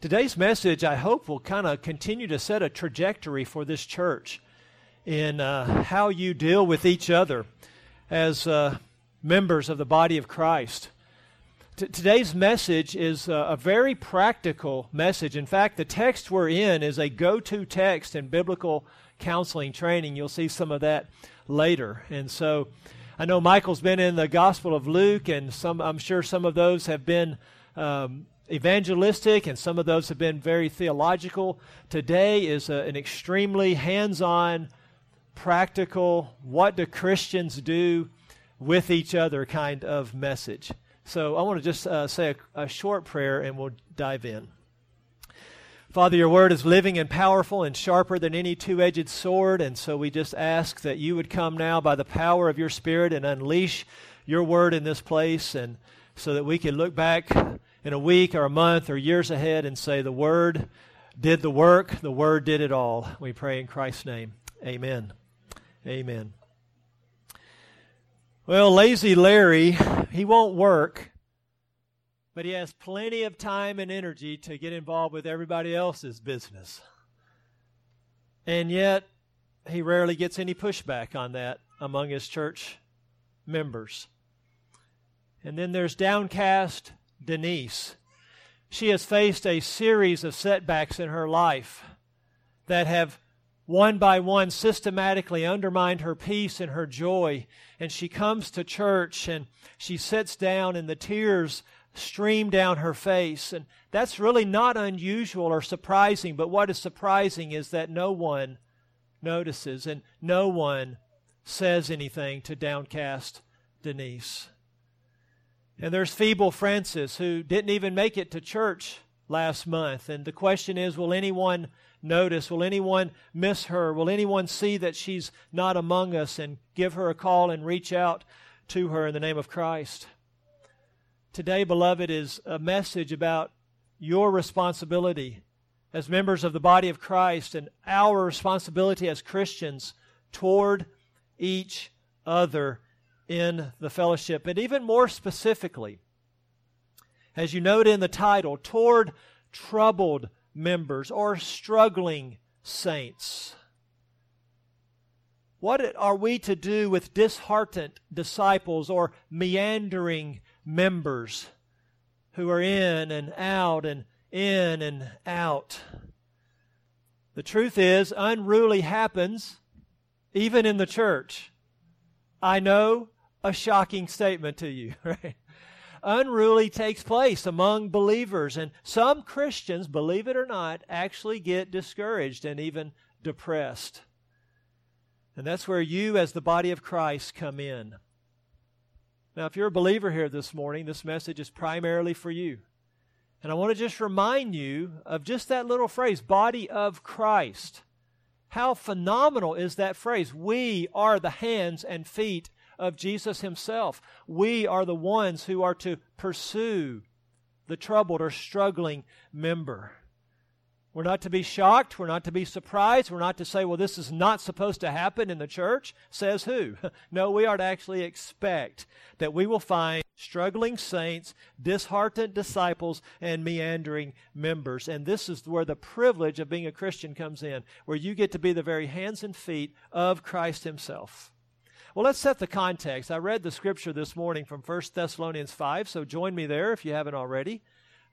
Today's message, I hope, will kind of continue to set a trajectory for this church in uh, how you deal with each other as uh, members of the body of Christ. T- today's message is uh, a very practical message. In fact, the text we're in is a go to text in biblical counseling training. You'll see some of that later. And so I know Michael's been in the Gospel of Luke, and some, I'm sure some of those have been. Um, evangelistic, and some of those have been very theological. Today is a, an extremely hands on, practical, what do Christians do with each other kind of message. So I want to just uh, say a, a short prayer and we'll dive in. Father, your word is living and powerful and sharper than any two edged sword. And so we just ask that you would come now by the power of your Spirit and unleash your word in this place. And so that we can look back in a week or a month or years ahead and say, the word did the work, the word did it all. We pray in Christ's name. Amen. Amen. Well, lazy Larry, he won't work, but he has plenty of time and energy to get involved with everybody else's business. And yet, he rarely gets any pushback on that among his church members. And then there's downcast Denise. She has faced a series of setbacks in her life that have one by one systematically undermined her peace and her joy. And she comes to church and she sits down and the tears stream down her face. And that's really not unusual or surprising, but what is surprising is that no one notices and no one says anything to downcast Denise. And there's feeble Frances who didn't even make it to church last month. And the question is will anyone notice? Will anyone miss her? Will anyone see that she's not among us and give her a call and reach out to her in the name of Christ? Today, beloved, is a message about your responsibility as members of the body of Christ and our responsibility as Christians toward each other in the fellowship. And even more specifically, as you note in the title, toward troubled members or struggling saints? What are we to do with disheartened disciples or meandering members who are in and out and in and out? The truth is, unruly happens even in the church. I know a shocking statement to you, right? unruly takes place among believers. And some Christians, believe it or not, actually get discouraged and even depressed. And that's where you, as the body of Christ, come in. Now, if you're a believer here this morning, this message is primarily for you. And I want to just remind you of just that little phrase, body of Christ. How phenomenal is that phrase? We are the hands and feet of Jesus himself. We are the ones who are to pursue the troubled or struggling member. We're not to be shocked. We're not to be surprised. We're not to say, well, this is not supposed to happen in the church. Says who? No, we are to actually expect that we will find struggling saints, disheartened disciples, and meandering members. And this is where the privilege of being a Christian comes in, where you get to be the very hands and feet of Christ Himself. Well, let's set the context. I read the scripture this morning from 1 Thessalonians 5, so join me there if you haven't already.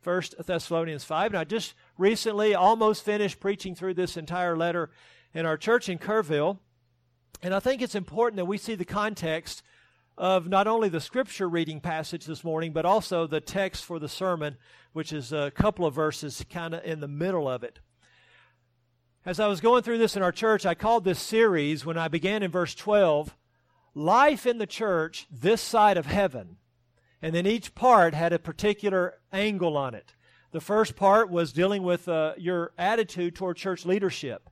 1 Thessalonians 5. And I just recently almost finished preaching through this entire letter in our church in Kerrville. And I think it's important that we see the context of not only the scripture reading passage this morning, but also the text for the sermon, which is a couple of verses kind of in the middle of it. As I was going through this in our church, I called this series, when I began in verse 12, life in the church this side of heaven. And then each part had a particular angle on it. The first part was dealing with uh, your attitude toward church leadership.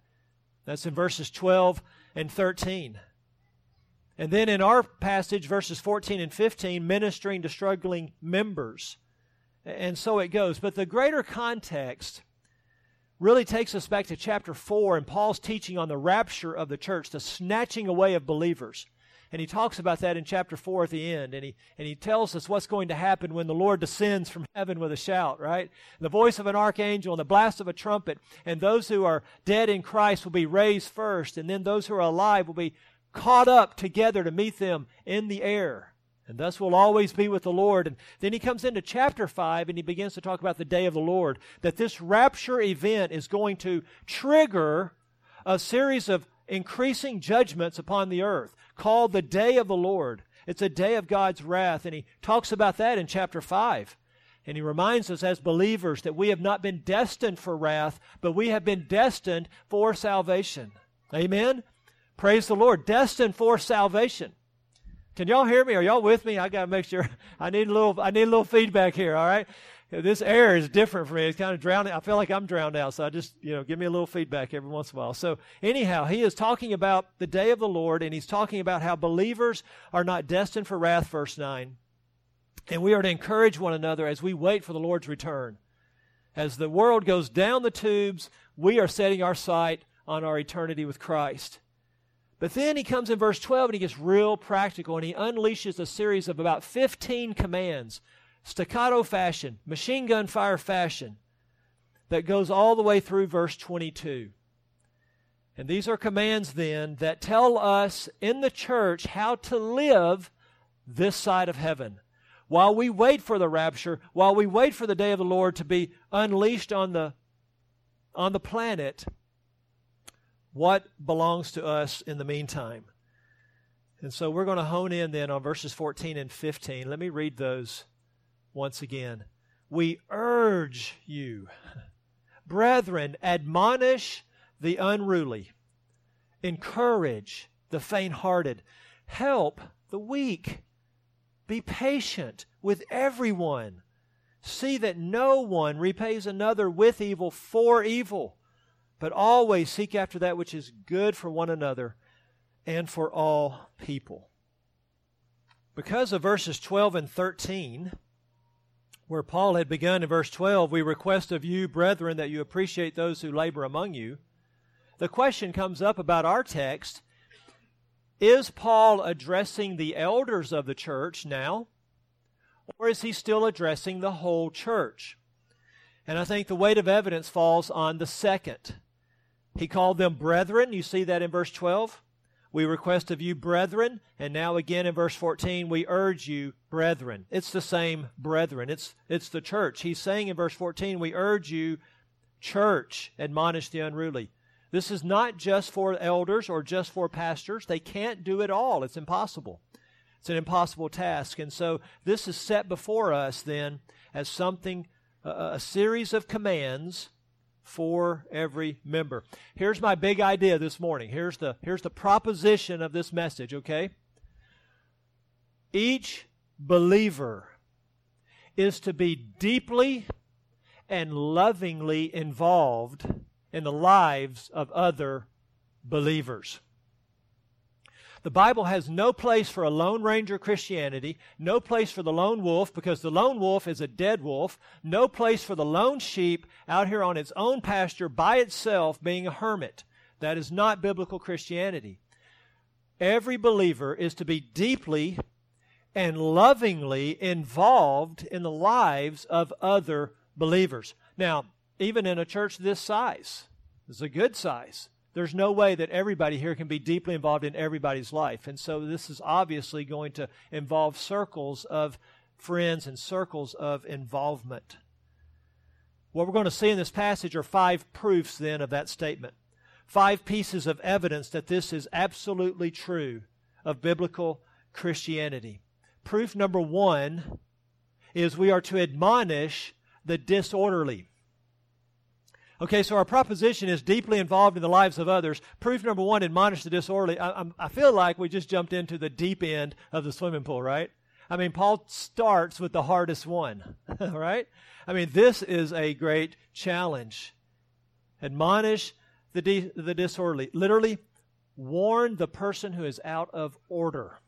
That's in verses 12 and 13. And then in our passage, verses 14 and 15, ministering to struggling members. And so it goes. But the greater context really takes us back to chapter 4 and Paul's teaching on the rapture of the church, the snatching away of believers. And he talks about that in chapter 4 at the end. And he, and he tells us what's going to happen when the Lord descends from heaven with a shout, right? The voice of an archangel and the blast of a trumpet. And those who are dead in Christ will be raised first. And then those who are alive will be caught up together to meet them in the air. And thus will always be with the Lord. And then he comes into chapter 5 and he begins to talk about the day of the Lord. That this rapture event is going to trigger a series of increasing judgments upon the earth called the day of the Lord. It's a day of God's wrath. And he talks about that in chapter 5. And he reminds us as believers that we have not been destined for wrath, but we have been destined for salvation. Amen? Praise the Lord. Destined for salvation. Can y'all hear me? Are y'all with me? I got to make sure. I need a little. I need a little feedback here. All right. This air is different for me. It's kind of drowning. I feel like I'm drowned out. So I just, you know, give me a little feedback every once in a while. So anyhow, he is talking about the day of the Lord, and he's talking about how believers are not destined for wrath. Verse nine, and we are to encourage one another as we wait for the Lord's return. As the world goes down the tubes, we are setting our sight on our eternity with Christ. But then he comes in verse 12 and he gets real practical and he unleashes a series of about 15 commands, staccato fashion, machine gun fire fashion, that goes all the way through verse 22. And these are commands then that tell us in the church how to live this side of heaven. While we wait for the rapture, while we wait for the day of the Lord to be unleashed on the, on the planet, what belongs to us in the meantime. And so we're going to hone in then on verses 14 and 15. Let me read those once again. We urge you, brethren, admonish the unruly, encourage the faint hearted, help the weak, be patient with everyone. See that no one repays another with evil for evil but always seek after that which is good for one another and for all people. Because of verses 12 and 13, where Paul had begun in verse 12, we request of you, brethren, that you appreciate those who labor among you. The question comes up about our text Is Paul addressing the elders of the church now, or is he still addressing the whole church? And I think the weight of evidence falls on the second. He called them brethren. You see that in verse 12. We request of you, brethren. And now again in verse 14, we urge you, brethren. It's the same brethren. It's, it's the church. He's saying in verse 14, we urge you, church, admonish the unruly. This is not just for elders or just for pastors. They can't do it all. It's impossible. It's an impossible task. And so this is set before us then as something, a, a series of commands for every member. Here's my big idea this morning. Here's the here's the proposition of this message, okay? Each believer is to be deeply and lovingly involved in the lives of other believers. The Bible has no place for a Lone Ranger Christianity, no place for the lone wolf because the lone wolf is a dead wolf, no place for the lone sheep out here on its own pasture by itself being a hermit. That is not biblical Christianity. Every believer is to be deeply and lovingly involved in the lives of other believers. Now, even in a church this size, this is a good size there's no way that everybody here can be deeply involved in everybody's life. And so this is obviously going to involve circles of friends and circles of involvement. What we're going to see in this passage are five proofs then of that statement. Five pieces of evidence that this is absolutely true of biblical Christianity. Proof number one is we are to admonish the disorderly. Okay, so our proposition is deeply involved in the lives of others. Proof number one, admonish the disorderly. I, I, feel like we just jumped into the deep end of the swimming pool, right? I mean, Paul starts with the hardest one, right? I mean, this is a great challenge. Admonish the, the disorderly. Literally, warn the person who is out of order.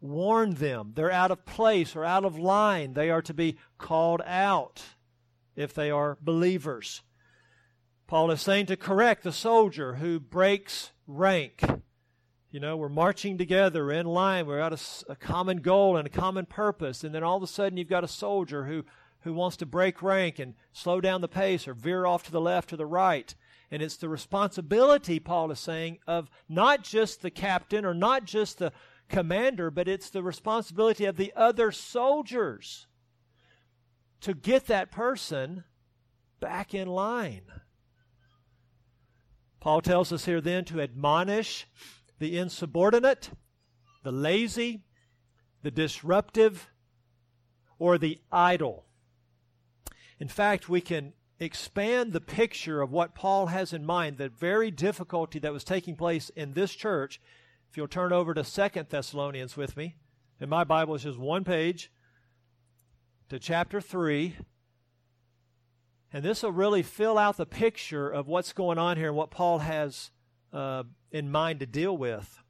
Warn them. They're out of place or out of line. They are to be called out if they are believers. Paul is saying to correct the soldier who breaks rank You know, we're marching together in line. We're got a, a, common goal and a common purpose. And then all of a sudden, you've got a soldier who, who wants to break rank and slow down the pace or veer off to the left or the right. And it's the responsibility, Paul is saying, of not just the captain or not just the commander, but it's the responsibility of the other soldiers to get that person back in line. Paul tells us here then to admonish the insubordinate, the lazy, the disruptive, or the idle. In fact, we can expand the picture of what Paul has in mind, the very difficulty that was taking place in this church. If you'll turn over to Second Thessalonians with me, and my Bible is just one page, to chapter 3. And this will really fill out the picture of what's going on here and what Paul has uh, in mind to deal with.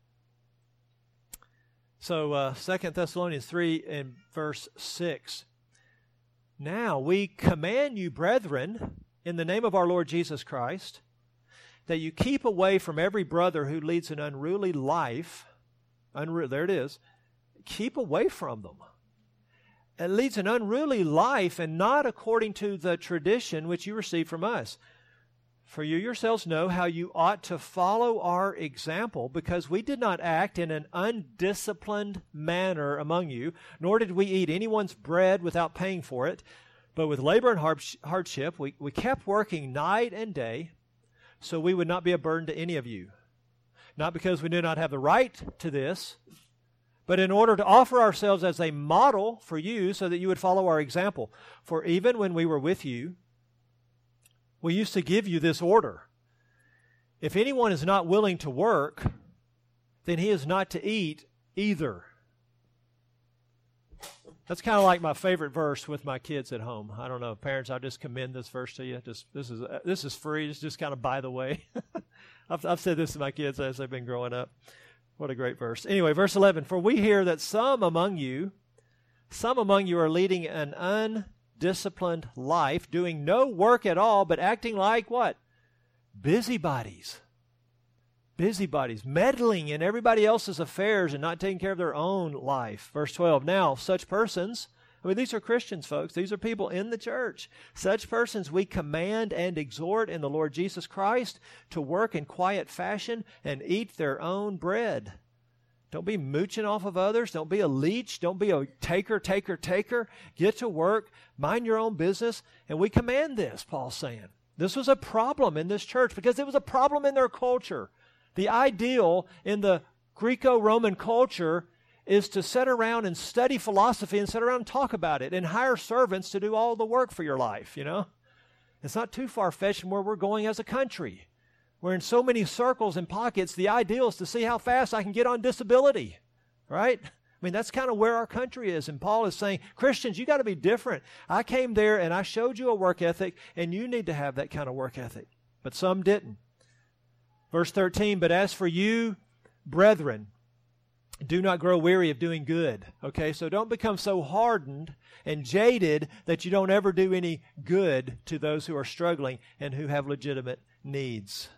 So, uh, 2 Thessalonians 3 and verse 6. Now we command you, brethren, in the name of our Lord Jesus Christ, that you keep away from every brother who leads an unruly life. Unru- there it is. Keep away from them. It leads an unruly life and not according to the tradition which you received from us. For you yourselves know how you ought to follow our example, because we did not act in an undisciplined manner among you, nor did we eat anyone's bread without paying for it. But with labor and hardship, we, we kept working night and day, so we would not be a burden to any of you. Not because we do not have the right to this, but in order to offer ourselves as a model for you, so that you would follow our example. For even when we were with you, we used to give you this order. If anyone is not willing to work, then he is not to eat either. That's kind of like my favorite verse with my kids at home. I don't know, parents. I just commend this verse to you. Just this is this is free. It's just kind of by the way. I've, I've said this to my kids as they've been growing up. What a great verse. Anyway, verse eleven. For we hear that some among you, some among you are leading an undisciplined life, doing no work at all, but acting like what? Busybodies. Busybodies, meddling in everybody else's affairs and not taking care of their own life. Verse 12. Now, such persons, I mean, these are Christians, folks. These are people in the church. Such persons we command and exhort in the Lord Jesus Christ to work in quiet fashion and eat their own bread don't be mooching off of others. Don't be a leech. Don't be a taker, taker, taker. Get to work. Mind your own business. And we command this, Paul's saying. This was a problem in this church because it was a problem in their culture. The ideal in the Greco Roman culture is to sit around and study philosophy and sit around and talk about it and hire servants to do all the work for your life, you know? It's not too far fetched from where we're going as a country. We're in so many circles and pockets. The ideal is to see how fast I can get on disability, right? I mean, that's kind of where our country is. And Paul is saying, Christians, you got to be different. I came there and I showed you a work ethic, and you need to have that kind of work ethic. But some didn't. Verse 13, but as for you, brethren, do not grow weary of doing good. Okay, so don't become so hardened and jaded that you don't ever do any good to those who are struggling and who have legitimate needs.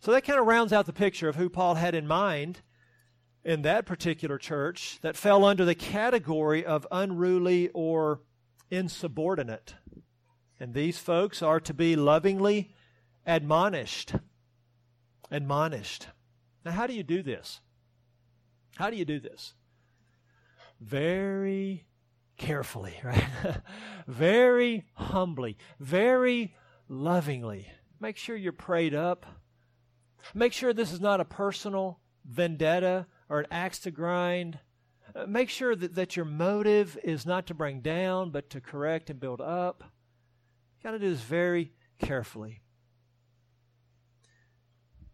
So that kind of rounds out the picture of who Paul had in mind in that particular church that fell under the category of unruly or insubordinate. And these folks are to be lovingly admonished. Admonished. Now, how do you do this? How do you do this? Very carefully, right? very humbly, very lovingly. Make sure you're prayed up. Make sure this is not a personal vendetta or an axe to grind. Uh, make sure that, that your motive is not to bring down, but to correct and build up. You got to do this very carefully.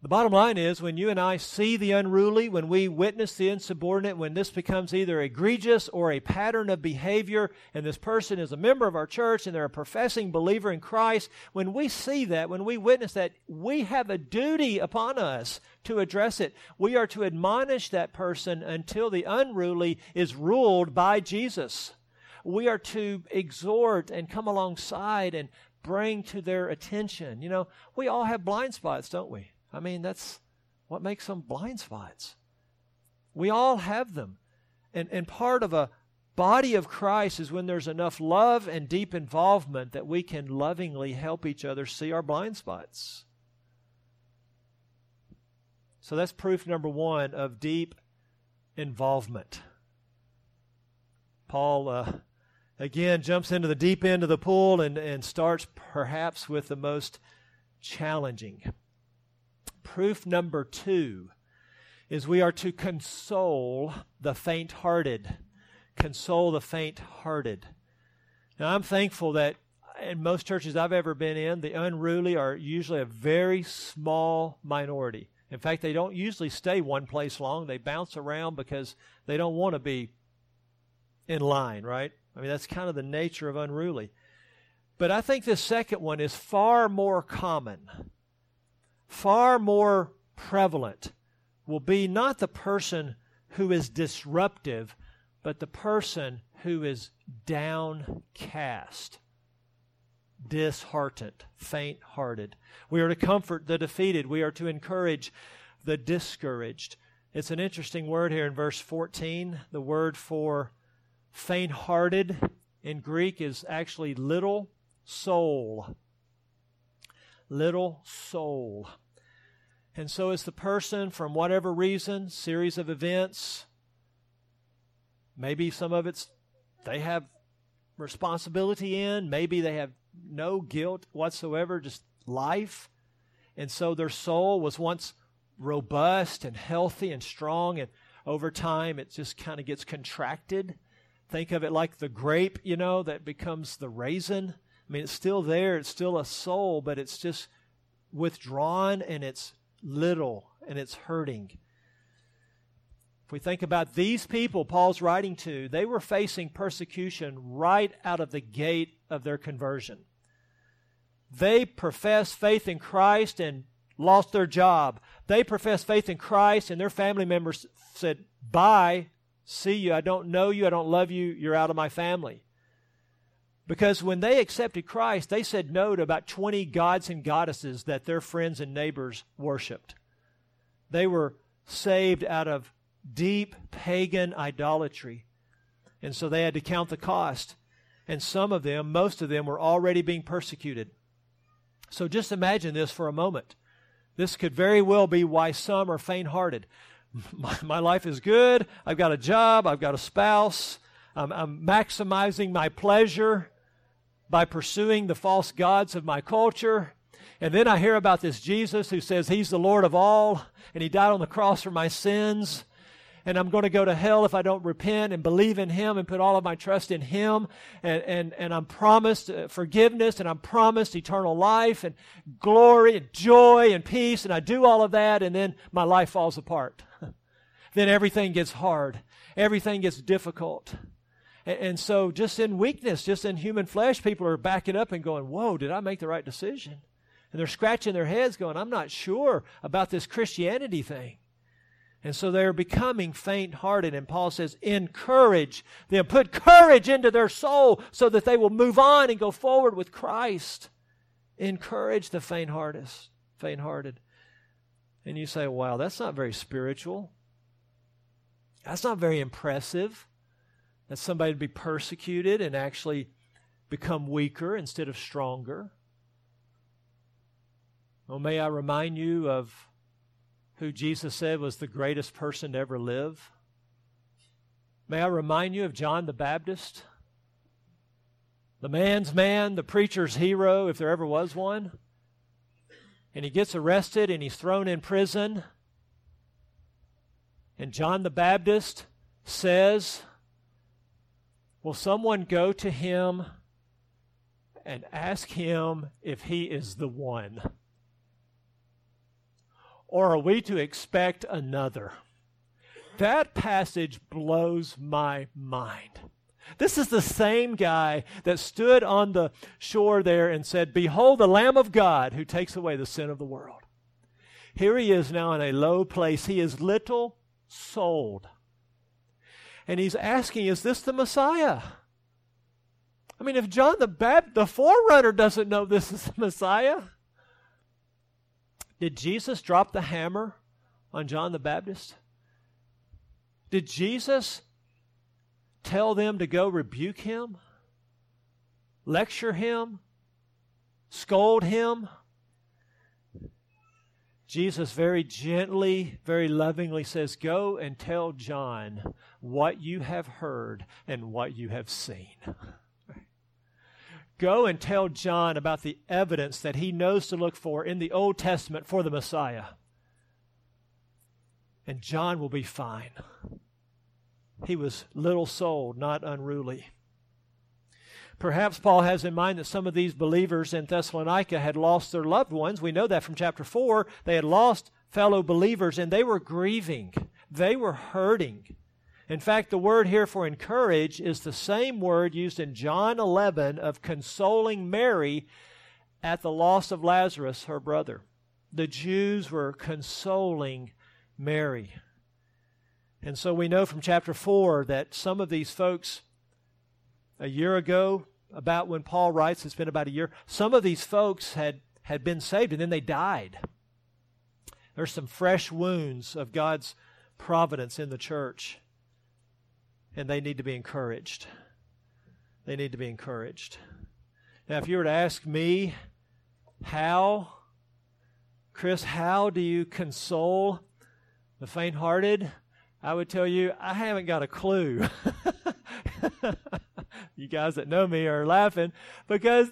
The bottom line is when you and I see the unruly, when we witness the insubordinate, when this becomes either egregious or a pattern of behavior, and this person is a member of our church and they're a professing believer in Christ, when we see that, when we witness that, we have a duty upon us to address it. We are to admonish that person until the unruly is ruled by Jesus. We are to exhort and come alongside and bring to their attention. You know, we all have blind spots, don't we? I mean, that's What makes them blind spots? We all have them. And, and part of a body of Christ is when there's enough love and deep involvement that we can lovingly help each other see our blind spots. So that's proof number one of deep involvement. Paul, uh, again, jumps into the deep end of the pool and, and starts perhaps with the most challenging. Proof number two is we are to console the faint hearted. Console the faint hearted. Now, I'm thankful that in most churches I've ever been in, the unruly are usually a very small minority. In fact, they don't usually stay one place long. They bounce around because they don't want to be in line, right? I mean, that's kind of the nature of unruly. But I think this second one is far more common, far more prevalent, will be not the person who is disruptive, but the person who is downcast, disheartened, faint hearted. We are to comfort the defeated, we are to encourage the discouraged. It's an interesting word here in verse 14. The word for faint hearted in Greek is actually little soul. Little soul. And so is the person from whatever reason, series of events, maybe some of it's they have responsibility in, maybe they have no guilt whatsoever, just life. And so their soul was once robust and healthy and strong, and over time it just kind of gets contracted Think of it like the grape, you know, that becomes the raisin. I mean, it's still there, it's still a soul, but it's just withdrawn and it's little and it's hurting. If we think about these people Paul's writing to, they were facing persecution right out of the gate of their conversion. They professed faith in Christ and lost their job. They professed faith in Christ and their family members said, Bye, see you. I don't know you. I don't love you. You're out of my family. Because when they accepted Christ, they said no to about 20 gods and goddesses that their friends and neighbors worshiped. They were saved out of deep pagan idolatry. And so they had to count the cost. And some of them, most of them, were already being persecuted. So just imagine this for a moment. This could very well be why some are faint hearted my, my life is good. I've got a job. I've got a spouse. I'm, I'm maximizing my pleasure by pursuing the false gods of my culture. And then I hear about this Jesus who says he's the Lord of all and he died on the cross for my sins and I'm going to go to hell if I don't repent and believe in Him and put all of my trust in Him. And, and, and I'm promised uh, forgiveness and I'm promised eternal life and glory and joy and peace. And I do all of that and then my life falls apart. then everything gets hard, everything gets difficult. And, and so, just in weakness, just in human flesh, people are backing up and going, Whoa, did I make the right decision? And they're scratching their heads, going, I'm not sure about this Christianity thing. And so they're becoming faint hearted. And Paul says, encourage them, put courage into their soul so that they will move on and go forward with Christ. Encourage the faint hearted. And you say, wow, that's not very spiritual. That's not very impressive. That somebody would be persecuted and actually become weaker instead of stronger. Well, may I remind you of who Jesus said was the greatest person to ever live? May I remind you of John the Baptist? The man's man, the preacher's hero, if there ever was one. And he gets arrested and he's thrown in prison. And John the Baptist says, Will someone go to him and ask him if he is the one? or are we to expect another? That passage blows my mind. This is the same guy that stood on the shore there and said, Behold the Lamb of God who takes away the sin of the world. Here he is now in a low place. He is little souled. And he's asking, Is this the Messiah? I mean, if John the Baptist, the forerunner, doesn't know this is the Messiah, did Jesus drop the hammer on John the Baptist? Did Jesus tell them to go rebuke him, lecture him, scold him? Jesus very gently, very lovingly says, Go and tell John what you have heard and what you have seen. Go and tell John about the evidence that he knows to look for in the Old Testament for the Messiah. And John will be fine. He was little souled, not unruly. Perhaps Paul has in mind that some of these believers in Thessalonica had lost their loved ones. We know that from chapter 4. They had lost fellow believers and they were grieving. They were hurting. In fact, the word here for encourage is the same word used in John 11 of consoling Mary at the loss of Lazarus, her brother. The Jews were consoling Mary. And so we know from chapter 4 that some of these folks a year ago, about when Paul writes, it's been about a year, some of these folks had, had been saved and then they died. There's some fresh wounds of God's providence in the church, and they need to be encouraged. They need to be encouraged. Now, if you were to ask me, how, Chris, how do you console the faint hearted? I would tell you, I haven't got a clue. you guys that know me are laughing because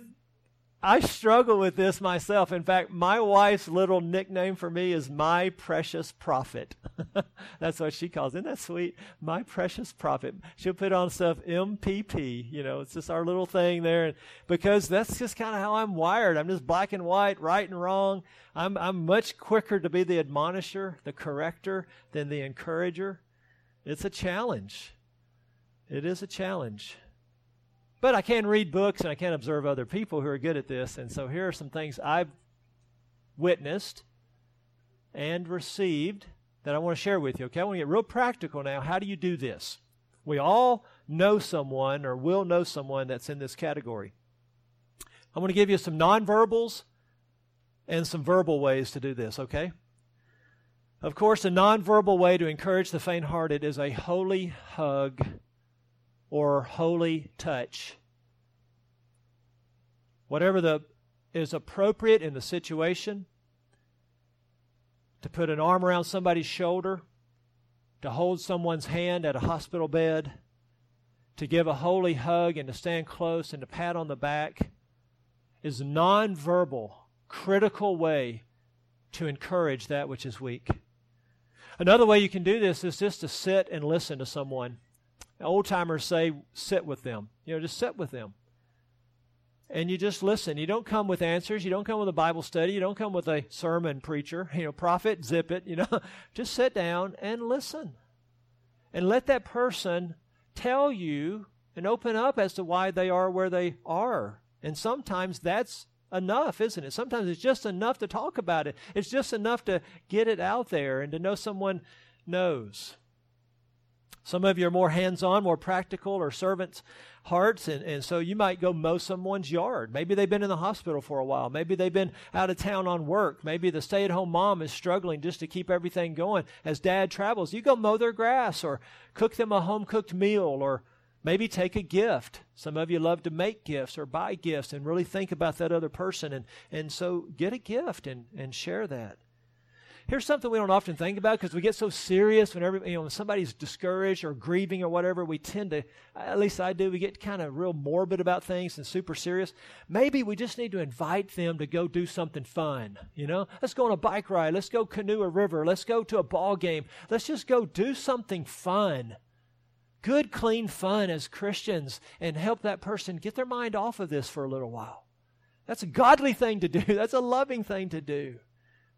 I struggle with this myself. In fact, my wife's little nickname for me is my precious prophet. That's what she calls. Isn't that sweet? My precious prophet. She'll put on stuff MPP. You know, it's just our little thing there. And because that's just kind of how I'm wired. I'm just black and white, right and wrong. I'm, I'm much quicker to be the admonisher, the corrector, than the encourager. It's a challenge. It is a challenge. But I can read books and I can observe other people who are good at this. And so here are some things I've witnessed and received that I want to share with you. Okay, I want to get real practical now. How do you do this? We all know someone or will know someone that's in this category. I'm going to give you some nonverbals and some verbal ways to do this, okay? Of course, a nonverbal way to encourage the faint hearted is a holy hug or holy touch. Whatever the is appropriate in the situation, to put an arm around somebody's shoulder, to hold someone's hand at a hospital bed, to give a holy hug and to stand close and to pat on the back is a nonverbal, critical way to encourage that which is weak. Another way you can do this is just to sit and listen to someone old timers say, sit with them. You know, just sit with them. And you just listen. You don't come with answers. You don't come with a Bible study. You don't come with a sermon preacher, you know, prophet, zip it, you know. just sit down and listen. And let that person tell you and open up as to why they are where they are. And sometimes that's enough, isn't it? Sometimes it's just enough to talk about it. It's just enough to get it out there and to know someone knows. Some of you are more hands on, more practical, or servants' hearts, and, and so you might go mow someone's yard. Maybe they've been in the hospital for a while. Maybe they've been out of town on work. Maybe the stay at home mom is struggling just to keep everything going as dad travels. You go mow their grass, or cook them a home cooked meal, or maybe take a gift. Some of you love to make gifts or buy gifts and really think about that other person. And, and so get a gift and, and share that. Here's something we don't often think about because we get so serious whenever you know when somebody's discouraged or grieving or whatever. We tend to, at least I do, we get kind of real morbid about things and super serious. Maybe we just need to invite them to go do something fun. You know, let's go on a bike ride. Let's go canoe a river. Let's go to a ball game. Let's just go do something fun good, clean fun as Christians and help that person get their mind off of this for a little while. That's a godly thing to do. That's a loving thing to do.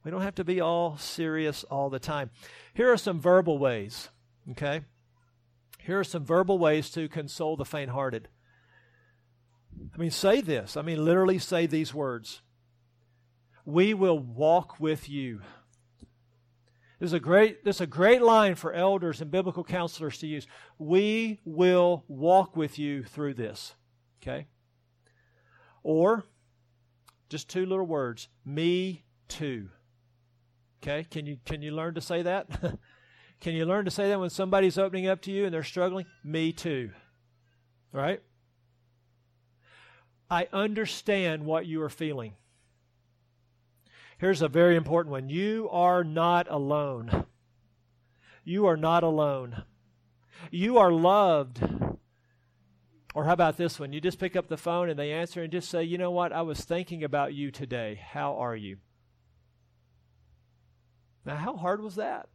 We don't have to be all serious all the time. Here are some verbal ways, okay? Here are some verbal ways to console the faint hearted. I mean, say this. I mean, literally say these words We will walk with you. This is a great, this is a great line for elders and biblical counselors to use. We will walk with you through this. Okay? Or, just two little words, me too. Okay? Can you can you learn to say that? can you learn to say that when somebody's opening up to you and they're struggling? Me too. Right? I understand what you are feeling. Here's a very important one. You are not alone. You are not alone. You are loved. Or how about this one? You just pick up the phone and they answer and just say, You know what? I was thinking about you today. How are you? Now, how hard was that?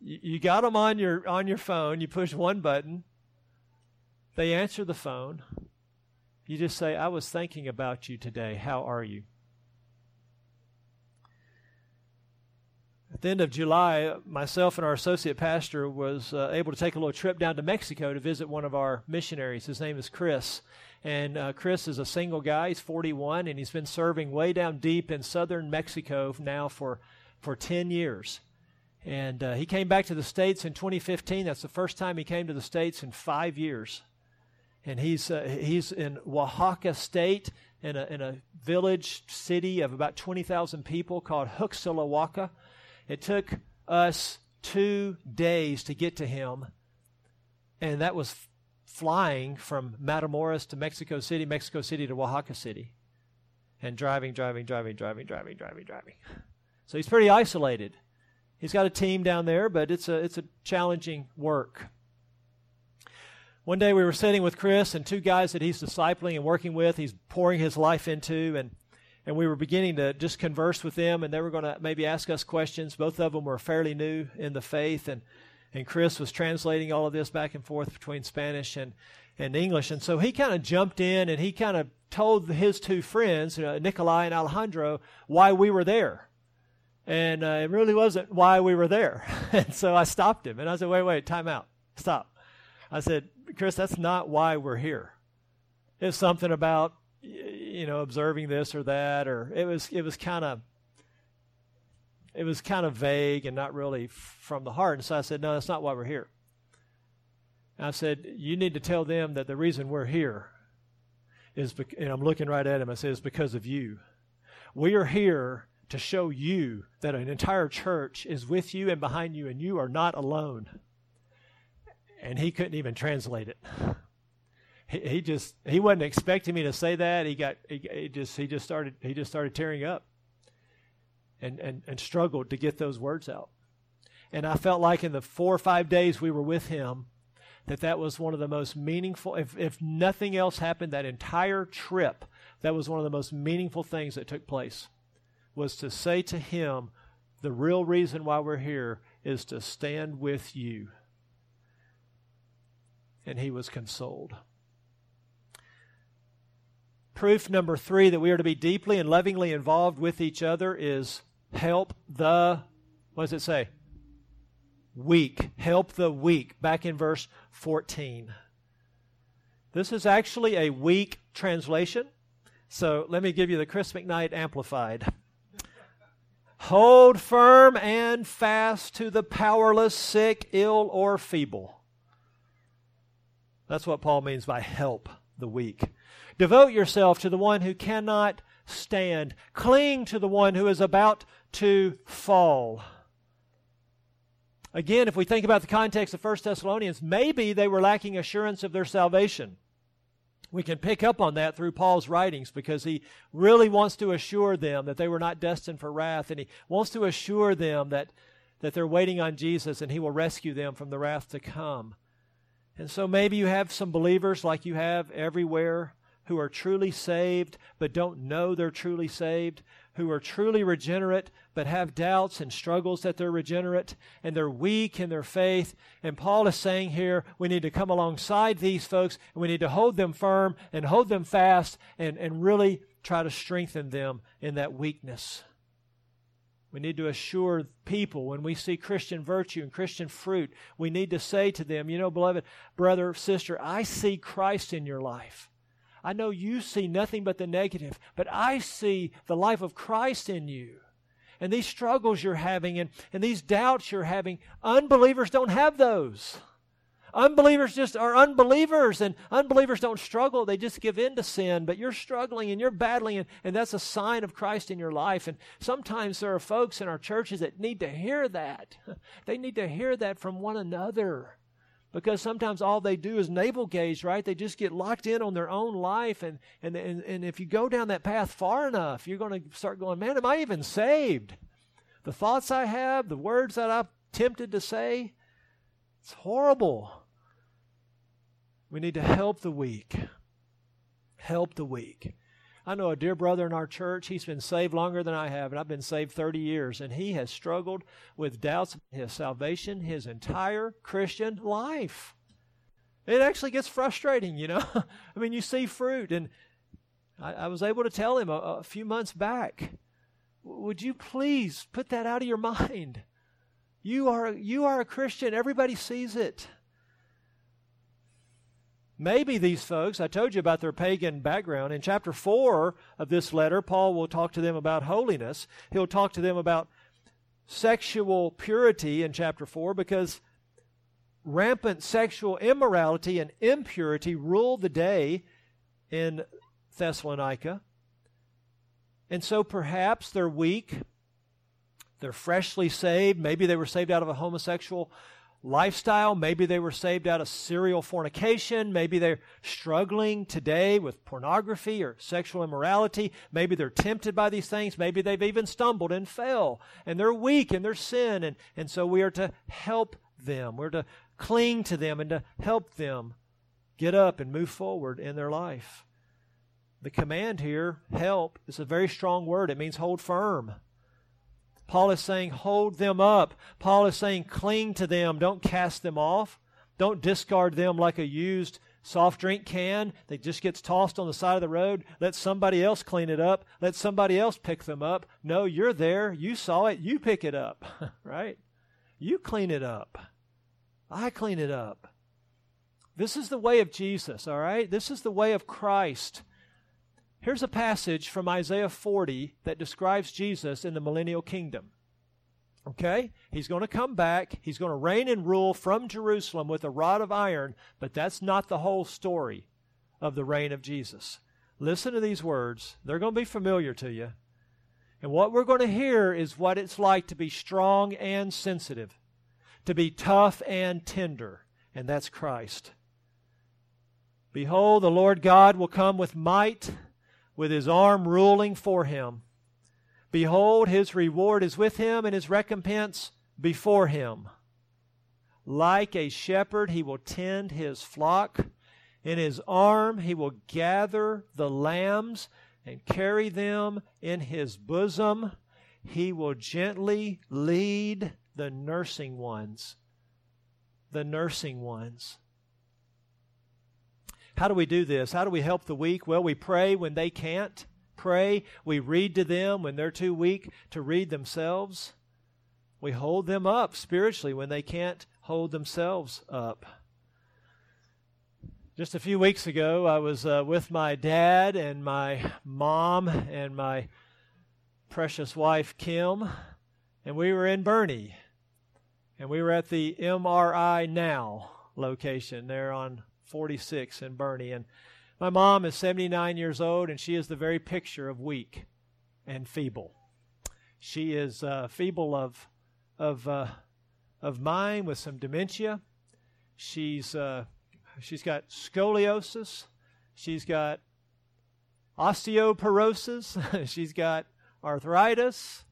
You got them on your on your phone. You push one button. They answer the phone. You just say, "I was thinking about you today. How are you?" At the end of July, myself and our associate pastor was uh, able to take a little trip down to Mexico to visit one of our missionaries. His name is Chris, and uh, Chris is a single guy. He's 41, and he's been serving way down deep in southern Mexico now for for 10 years. And uh, he came back to the States in 2015. That's the first time he came to the States in five years. And he's, uh, he's in Oaxaca State in a, in a village city of about 20,000 people called Juxtlahuaca. It took us two days to get to him. And that was flying from Matamoros to Mexico City, Mexico City to Oaxaca City. And driving, driving, driving, driving, driving, driving, driving. So he's pretty isolated. He's got a team down there, but it's a it's a challenging work. One day we were sitting with Chris and two guys that he's discipling and working with, he's pouring his life into, and and we were beginning to just converse with them, and they were going to maybe ask us questions. Both of them were fairly new in the faith, and and Chris was translating all of this back and forth between Spanish and and English, and so he kind of jumped in and he kind of told his two friends, uh, Nikolai and Alejandro, why we were there. And uh, it really wasn't why we were there. and so I stopped him and I said, wait, wait, time out. Stop. I said, Chris, that's not why we're here. It's something about, you know, observing this or that, or it was, it was kind of, it was kind of vague and not really from the heart. And so I said, no, that's not why we're here. And I said, you need to tell them that the reason we're here is, be- and I'm looking right at him, I said, it's because of you. We are here to show you that an entire church is with you and behind you, and you are not alone. And he couldn't even translate it. He, he just he wasn't expecting me to say that. He got he, he just he just started he just started tearing up, and and and struggled to get those words out. And I felt like in the four or five days we were with him, that that was one of the most meaningful. If if nothing else happened, that entire trip, that was one of the most meaningful things that took place was to say to him, The real reason why we're here is to stand with you. And he was consoled. Proof number three that we are to be deeply and lovingly involved with each other is help the, what does it say? Weak. Help the weak. Back in verse 14. This is actually a weak translation. So let me give you the Chris McKnight Amplified. Hold firm and fast to the powerless, sick, ill, or feeble. That's what Paul means by help the weak. Devote yourself to the one who cannot stand. Cling to the one who is about to fall. Again, if we think about the context of 1 Thessalonians, maybe they were lacking assurance of their salvation we can pick up on that through Paul's writings because he really wants to assure them that they were not destined for wrath, and he wants to assure them that, that they're waiting on Jesus and he will rescue them from the wrath to come. And so maybe you have some believers like you have everywhere who are truly saved but don't know they're truly saved, who are truly regenerate but have doubts and struggles that they're regenerate and they're weak in their faith. And Paul is saying here we need to come alongside these folks and we need to hold them firm and hold them fast and, and really try to strengthen them in that weakness. We need to assure people when we see Christian virtue and Christian fruit, we need to say to them, you know, beloved brother, sister, I see Christ in your life. I know you see nothing but the negative, but I see the life of Christ in you and these struggles you're having and, and these doubts you're having, unbelievers don't have those. Unbelievers just are unbelievers, and unbelievers don't struggle. They just give in to sin. But you're struggling and you're battling, and, and that's a sign of Christ in your life. And sometimes there are folks in our churches that need to hear that. They need to hear that from one another because sometimes all they do is navel gaze, right? They just get locked in on their own life. And, and, and, and if you go down that path far enough, you're going to start going, man, am I even saved? The thoughts I have, the words that I'm tempted to say, it's horrible. We need to help the weak. Help the weak. I know a dear brother in our church. He's been saved longer than I have, and I've been saved 30 years, and he has struggled with doubts of his salvation his entire Christian life. It actually gets frustrating, you know. I mean, you see fruit, and I, I was able to tell him a, a few months back, would you please put that out of your mind? You are, you are a Christian. Everybody sees it. Maybe these folks, I told you about their pagan background. In chapter 4 of this letter, Paul will talk to them about holiness. He'll talk to them about sexual purity in chapter 4 because rampant sexual immorality and impurity ruled the day in Thessalonica. And so perhaps they're weak, they're freshly saved. Maybe they were saved out of a homosexual lifestyle. Maybe they were saved out of serial fornication. Maybe they're struggling today with pornography or sexual immorality. Maybe they're tempted by these things. Maybe they've even stumbled and fell. And they're weak in their sin. And, and so we are to help them. We're to cling to them and to help them get up and move forward in their life. The command here, help, is a very strong word. It means hold firm. Paul is saying, hold them up. Paul is saying, cling to them. Don't cast them off. Don't discard them like a used soft drink can that just gets tossed on the side of the road. Let somebody else clean it up. Let somebody else pick them up. No, you're there. You saw it. You pick it up, right? You clean it up. I clean it up. This is the way of Jesus, all right? This is the way of Christ. Here's a passage from Isaiah 40 that describes Jesus in the millennial kingdom. Okay? He's going to come back. He's going to reign and rule from Jerusalem with a rod of iron, but that's not the whole story of the reign of Jesus. Listen to these words. They're going to be familiar to you. And what we're going to hear is what it's like to be strong and sensitive, to be tough and tender, and that's Christ. Behold, the Lord God will come with might with his arm ruling for him. Behold, his reward is with him, and his recompense before him. Like a shepherd, he will tend his flock. In his arm, he will gather the lambs and carry them in his bosom. He will gently lead the nursing ones. The nursing ones. How do we do this? How do we help the weak? Well, we pray when they can't pray. We read to them when they're too weak to read themselves. We hold them up spiritually when they can't hold themselves up. Just a few weeks ago, I was uh, with my dad and my mom and my precious wife, Kim, and we were in Boerne. And we were at the MRI Now location there on 46 in Boerne. And my mom is 79 years old, and she is the very picture of weak and feeble. She is uh, feeble of of uh, of mind with some dementia. She's uh, she's got scoliosis. She's got osteoporosis. she's got arthritis.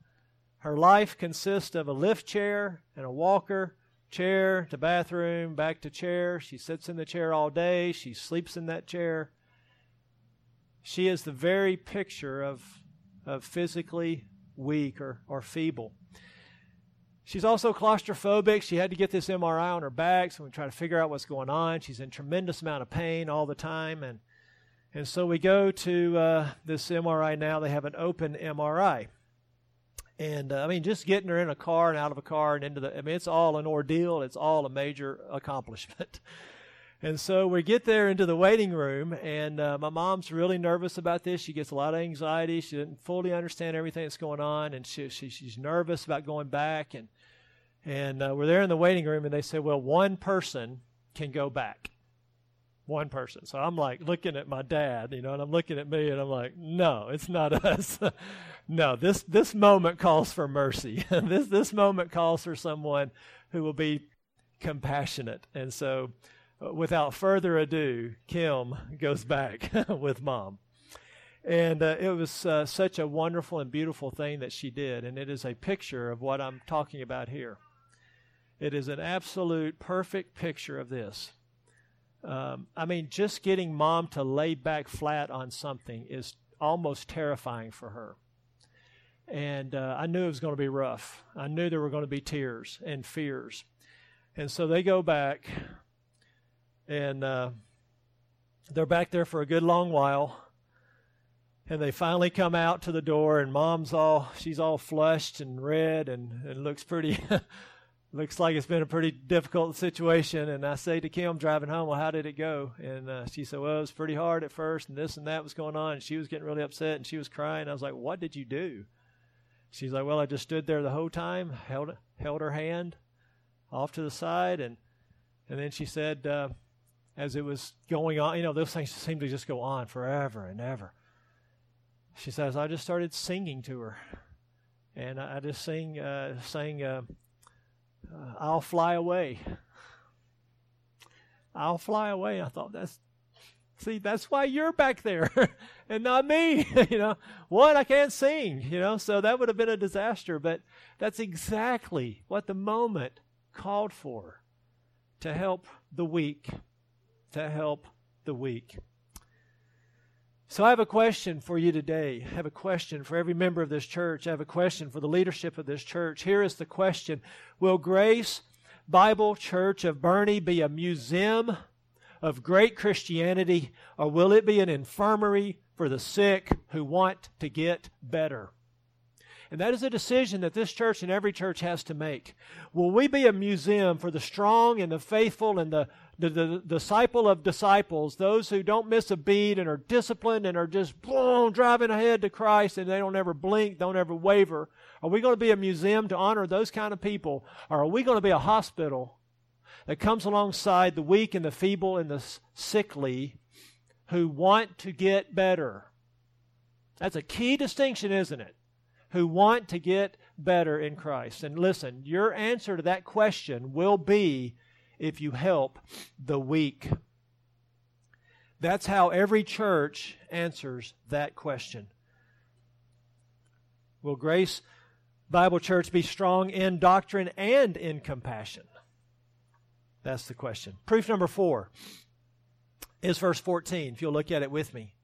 Her life consists of a lift chair and a walker chair to bathroom, back to chair. She sits in the chair all day. She sleeps in that chair. She is the very picture of, of physically weak or, or feeble. She's also claustrophobic. She had to get this MRI on her back, so we try to figure out what's going on. She's in tremendous amount of pain all the time, and and so we go to uh, this MRI now. They have an open MRI, and uh, I mean, just getting her in a car and out of a car and into the, I mean, it's all an ordeal. It's all a major accomplishment. and so we get there into the waiting room, and uh, my mom's really nervous about this. She gets a lot of anxiety. She didn't fully understand everything that's going on, and she, she she's nervous about going back. And and uh, we're there in the waiting room, and they say, well, one person can go back. One person. So I'm like looking at my dad, you know, and I'm looking at me and I'm like, no, it's not us. no, this this moment calls for mercy. this this moment calls for someone who will be compassionate. And so uh, without further ado, Kim goes back with mom. And uh, it was uh, such a wonderful and beautiful thing that she did. And it is a picture of what I'm talking about here. It is an absolute perfect picture of this. Um, I mean, just getting mom to lay back flat on something is almost terrifying for her. And uh, I knew it was going to be rough. I knew there were going to be tears and fears. And so they go back, and uh, they're back there for a good long while and they finally come out to the door and mom's all she's all flushed and red and, and looks pretty looks like it's been a pretty difficult situation. And i say to kim driving home well how did it go? And uh, she said well it was pretty hard at first and this and that was going on. And she was getting really upset and she was crying. I was like what did you do? She's like well i just stood there the whole time held held her hand off to the side and and then she said uh, as it was going on you know those things seem to just go on forever and ever. She says, I just started singing to her. And I just sing, uh, sang, uh, I'll fly away. I'll fly away. I thought, that's, see, that's why you're back there and not me. you know, what? I can't sing, you know, so that would have been a disaster. But that's exactly what the moment called for to help the weak, to help the weak. So I have a question for you today. I have a question for every member of this church. I have a question for the leadership of this church. Here is the question Will Grace Bible Church of Boerne be a museum of great Christianity, or will it be an infirmary for the sick who want to get better? And that is a decision that this church and every church has to make. Will we be a museum for the strong and the faithful and the the, the, disciple of disciples, those who don't miss a beat and are disciplined and are just boom, driving ahead to Christ and they don't ever blink, don't ever waver? Are we going to be a museum to honor those kind of people? Or are we going to be a hospital that comes alongside the weak and the feeble and the sickly who want to get better? That's a key distinction, isn't it? Who want to get better in Christ. And listen, your answer to that question will be if you help the weak? That's how every church answers that question. Will Grace Bible Church be strong in doctrine and in compassion? That's the question. Proof number four is verse 14, if you'll look at it with me.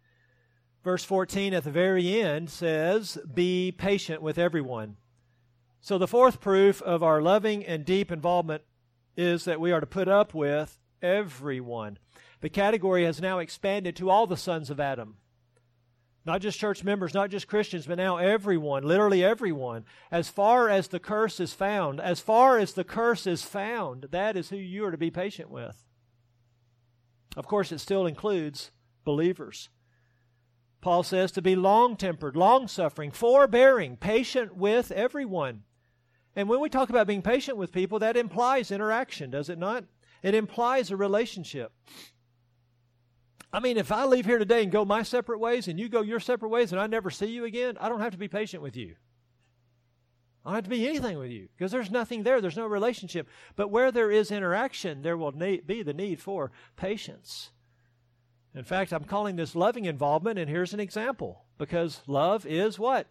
Verse 14 at the very end says, Be patient with everyone. So, the fourth proof of our loving and deep involvement is that we are to put up with everyone. The category has now expanded to all the sons of Adam. Not just church members, not just Christians, but now everyone, literally everyone. As far as the curse is found, as far as the curse is found, that is who you are to be patient with. Of course, it still includes believers. Paul says to be long tempered, long suffering, forbearing, patient with everyone. And when we talk about being patient with people, that implies interaction, does it not? It implies a relationship. I mean, if I leave here today and go my separate ways and you go your separate ways and I never see you again, I don't have to be patient with you. I don't have to be anything with you because there's nothing there. There's no relationship. But where there is interaction, there will be the need for patience. In fact, I'm calling this loving involvement, and here's an example because love is what?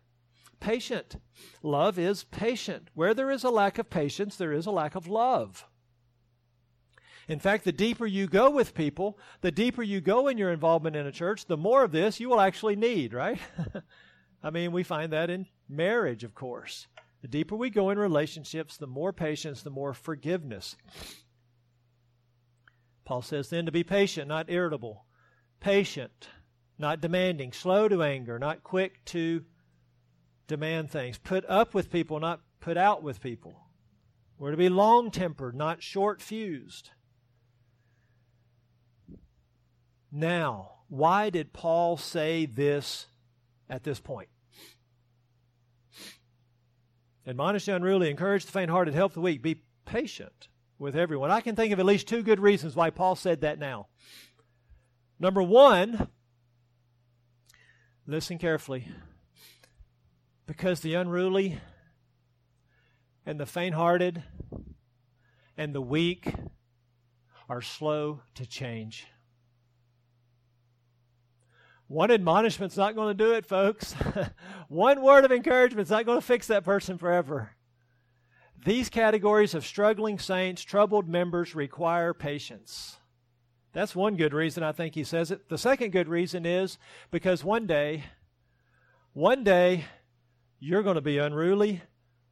Patient. Love is patient. Where there is a lack of patience, there is a lack of love. In fact, the deeper you go with people, the deeper you go in your involvement in a church, the more of this you will actually need, right? I mean, we find that in marriage, of course. The deeper we go in relationships, the more patience, the more forgiveness. Paul says then to be patient, not irritable, patient, not demanding, slow to anger, not quick to demand things. Put up with people, not put out with people. We're to be long tempered, not short fused. Now, why did Paul say this at this point? Admonish the unruly, encourage the faint hearted, help the weak, be patient with everyone. I can think of at least two good reasons why Paul said that now. Number one, listen carefully, because the unruly and the faint hearted and the weak are slow to change. One admonishment's not going to do it, folks. One word of encouragement's not going to fix that person forever. These categories of struggling saints, troubled members, require patience. That's one good reason I think he says it. The second good reason is because one day, one day, you're going to be unruly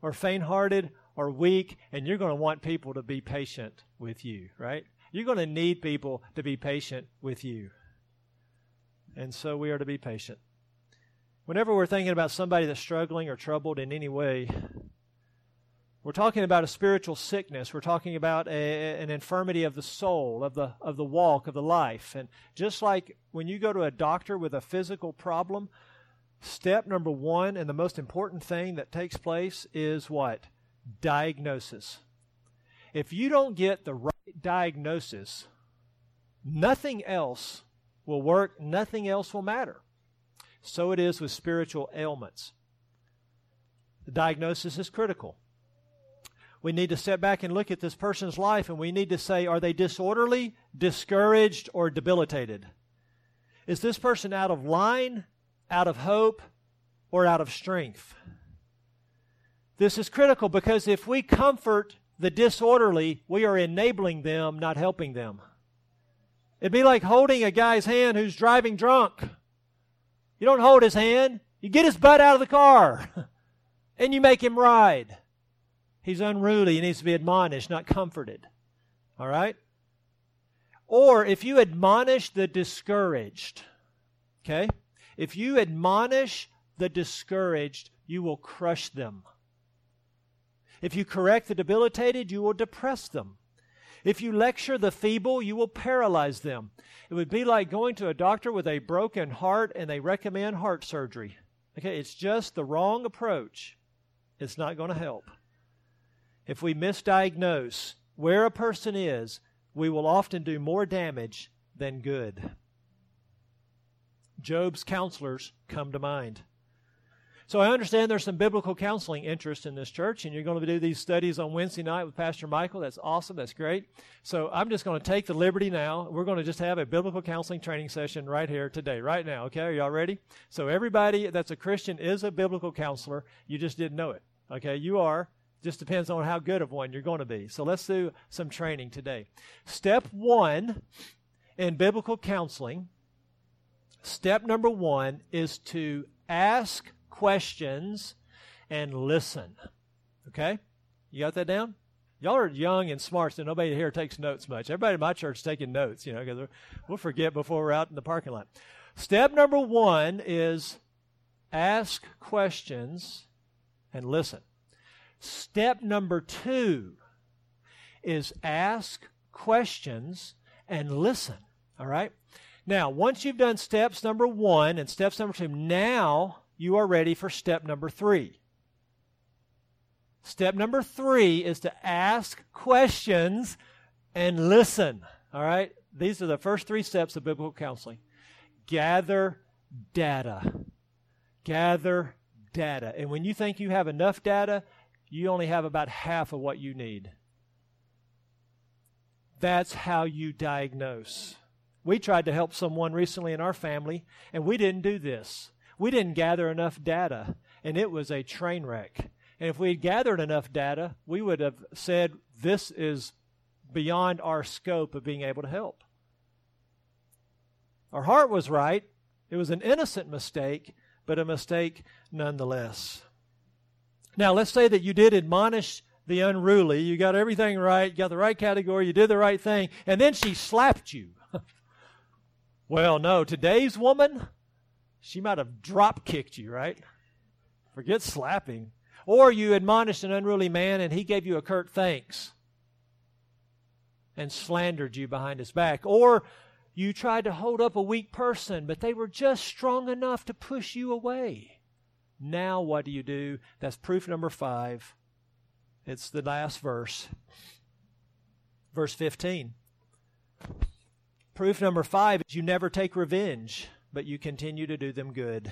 or faint hearted or weak, and you're going to want people to be patient with you, right? You're going to need people to be patient with you. And so we are to be patient. Whenever we're thinking about somebody that's struggling or troubled in any way, we're talking about a spiritual sickness. We're talking about a, an infirmity of the soul, of the, of the walk, of the life. And just like when you go to a doctor with a physical problem, step number one and the most important thing that takes place is what? Diagnosis. If you don't get the right diagnosis, nothing else will work, nothing else will matter. So it is with spiritual ailments. The diagnosis is critical. We need to step back and look at this person's life and we need to say, are they disorderly, discouraged, or debilitated? Is this person out of line, out of hope, or out of strength? This is critical because if we comfort the disorderly, we are enabling them, not helping them. It'd be like holding a guy's hand who's driving drunk. You don't hold his hand, you get his butt out of the car and you make him ride. He's unruly, he needs to be admonished, not comforted. All right? Or if you admonish the discouraged, okay? If you admonish the discouraged, you will crush them. If you correct the debilitated, you will depress them. If you lecture the feeble, you will paralyze them. It would be like going to a doctor with a broken heart and they recommend heart surgery. Okay, it's just the wrong approach. It's not going to help. If we misdiagnose where a person is, we will often do more damage than good. Job's counselors come to mind. So I understand there's some biblical counseling interest in this church, and you're going to do these studies on Wednesday night with Pastor Michael. That's awesome. That's great. So I'm just going to take the liberty now. We're going to just have a biblical counseling training session right here today, right now. Okay, are y'all ready? So everybody that's a Christian is a biblical counselor. You just didn't know it. Okay, you are. Just depends on how good of one you're going to be. So let's do some training today. Step one in biblical counseling. Step number one is to ask questions and listen. Okay? You got that down? Y'all are young and smart, so nobody here takes notes much. Everybody in my church is taking notes, you know, because we'll forget before we're out in the parking lot. Step number one is ask questions and listen. Step number two is ask questions and listen. All right? Now, once you've done steps number one and steps number two, now you are ready for step number three. Step number three is to ask questions and listen. All right? These are the first three steps of biblical counseling. Gather data. Gather data. And when you think you have enough data, you only have about half of what you need. That's how you diagnose. We tried to help someone recently in our family, and we didn't do this. We didn't gather enough data, and it was a train wreck. And if we had gathered enough data, we would have said, This is beyond our scope of being able to help. Our heart was right. It was an innocent mistake, but a mistake nonetheless. Now, let's say that you did admonish the unruly. You got everything right, you got the right category, you did the right thing, and then she slapped you. Well, no, today's woman, she might have drop kicked you, right? Forget slapping. Or you admonished an unruly man and he gave you a curt thanks and slandered you behind his back. Or you tried to hold up a weak person, but they were just strong enough to push you away. Now, what do you do? That's proof number five. It's the last verse. Verse 15. Proof number five is you never take revenge, but you continue to do them good.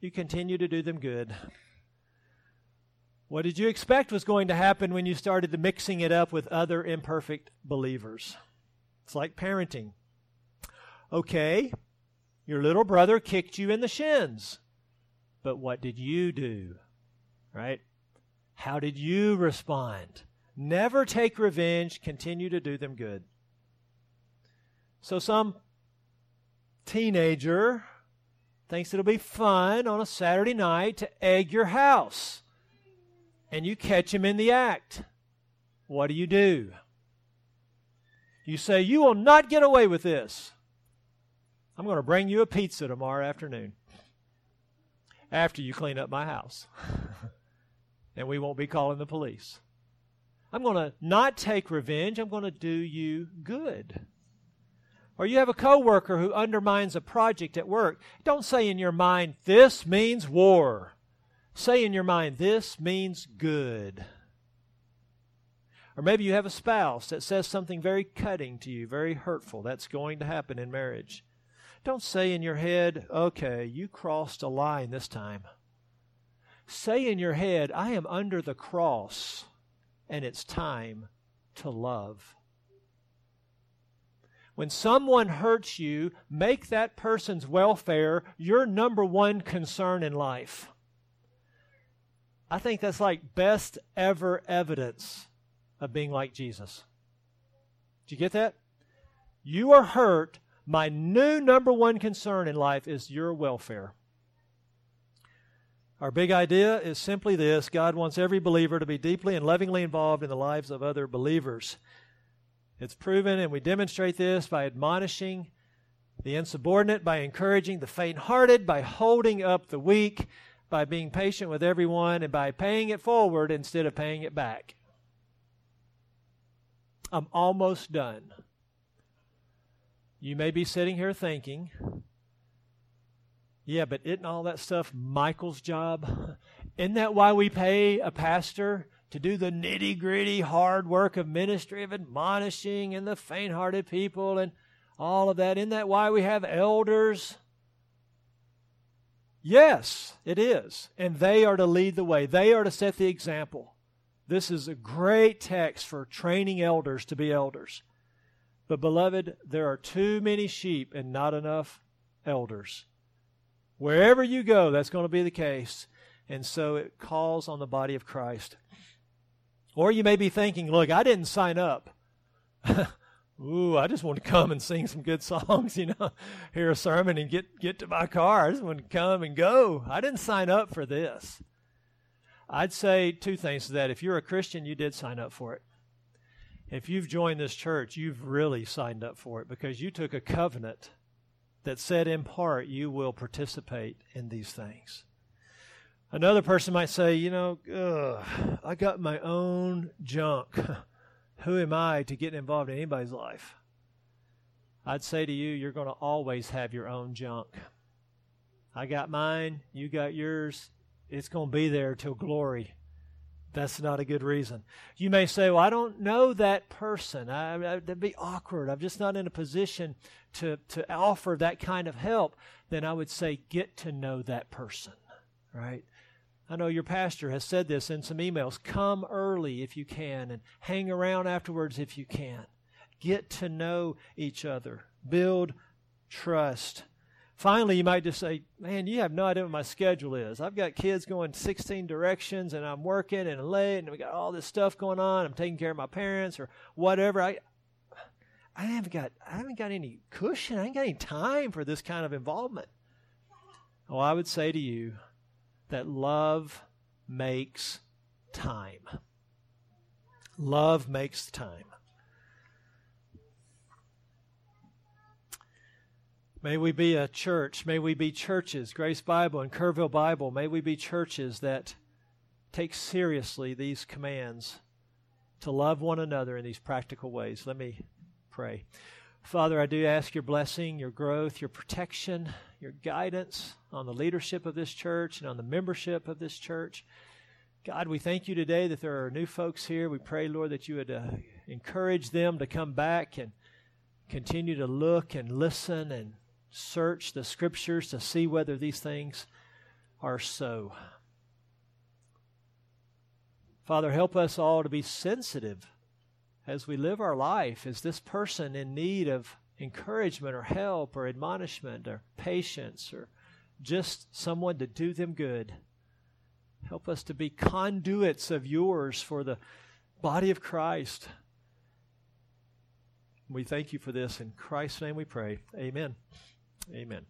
You continue to do them good. What did you expect was going to happen when you started mixing it up with other imperfect believers? It's like parenting. Okay, your little brother kicked you in the shins, but what did you do? Right? How did you respond? Never take revenge, continue to do them good. So, some teenager thinks it'll be fun on a Saturday night to egg your house and you catch him in the act, what do you do? You say, You will not get away with this. I'm going to bring you a pizza tomorrow afternoon after you clean up my house. and we won't be calling the police. I'm going to not take revenge, I'm going to do you good. Or you have a coworker who undermines a project at work. Don't say in your mind, This means war. Say in your mind, this means good. Or maybe you have a spouse that says something very cutting to you, very hurtful. That's going to happen in marriage. Don't say in your head, okay, you crossed a line this time. Say in your head, I am under the cross and it's time to love. When someone hurts you, make that person's welfare your number one concern in life. I think that's like best ever evidence of being like Jesus. Do you get that? You are hurt. My new number one concern in life is your welfare. Our big idea is simply this God wants every believer to be deeply and lovingly involved in the lives of other believers. It's proven, and we demonstrate this by admonishing the insubordinate, by encouraging the faint hearted, by holding up the weak, by being patient with everyone and by paying it forward instead of paying it back. I'm almost done. You may be sitting here thinking, yeah, but isn't all that stuff Michael's job? Isn't that why we pay a pastor to do the nitty gritty hard work of ministry, of admonishing and the faint hearted people and all of that? Isn't that why we have elders? Yes, it is. And they are to lead the way, they are to set the example. This is a great text for training elders to be elders. But, beloved, there are too many sheep and not enough elders. Wherever you go, that's going to be the case. And so it calls on the body of Christ. Or you may be thinking, look, I didn't sign up. Ooh, I just want to come and sing some good songs, you know, hear a sermon and get, get to my car. I just want to come and go. I didn't sign up for this. I'd say two things to that. If you're a Christian, you did sign up for it. If you've joined this church, you've really signed up for it because you took a covenant that said in part you will participate in these things. Another person might say, you know, I got my own junk. who am I to get involved in anybody's life? I'd say to you, you're going to always have your own junk. I got mine, you got yours. It's going to be there till glory. That's not a good reason. You may say, Well, I don't know that person. I, I, that'd be awkward. I'm just not in a position to, to offer that kind of help. Then I would say, Get to know that person, right? I know your pastor has said this in some emails. Come early if you can and hang around afterwards if you can. Get to know each other, build trust. Finally, you might just say, Man, you have no idea what my schedule is. I've got kids going 16 directions and I'm working and late and we got all this stuff going on. I'm taking care of my parents or whatever. I, I haven't got I haven't got any cushion. I ain't got any time for this kind of involvement. Oh, I would say to you, that love makes time. Love makes time. May we be a church. May we be churches, Grace Bible and Kerrville Bible. May we be churches that take seriously these commands to love one another in these practical ways. Let me pray. Father, I do ask your blessing, your growth, your protection, your guidance on the leadership of this church and on the membership of this church. God, we thank you today that there are new folks here. We pray, Lord, that you would uh, encourage them to come back and continue to look and listen and search the scriptures to see whether these things are so. Father, help us all to be sensitive as we live our life. Is this person in need of encouragement or help or admonishment or patience or just someone to do them good? Help us to be conduits of yours for the body of Christ. We thank you for this. In Christ's name we pray. Amen. Amen.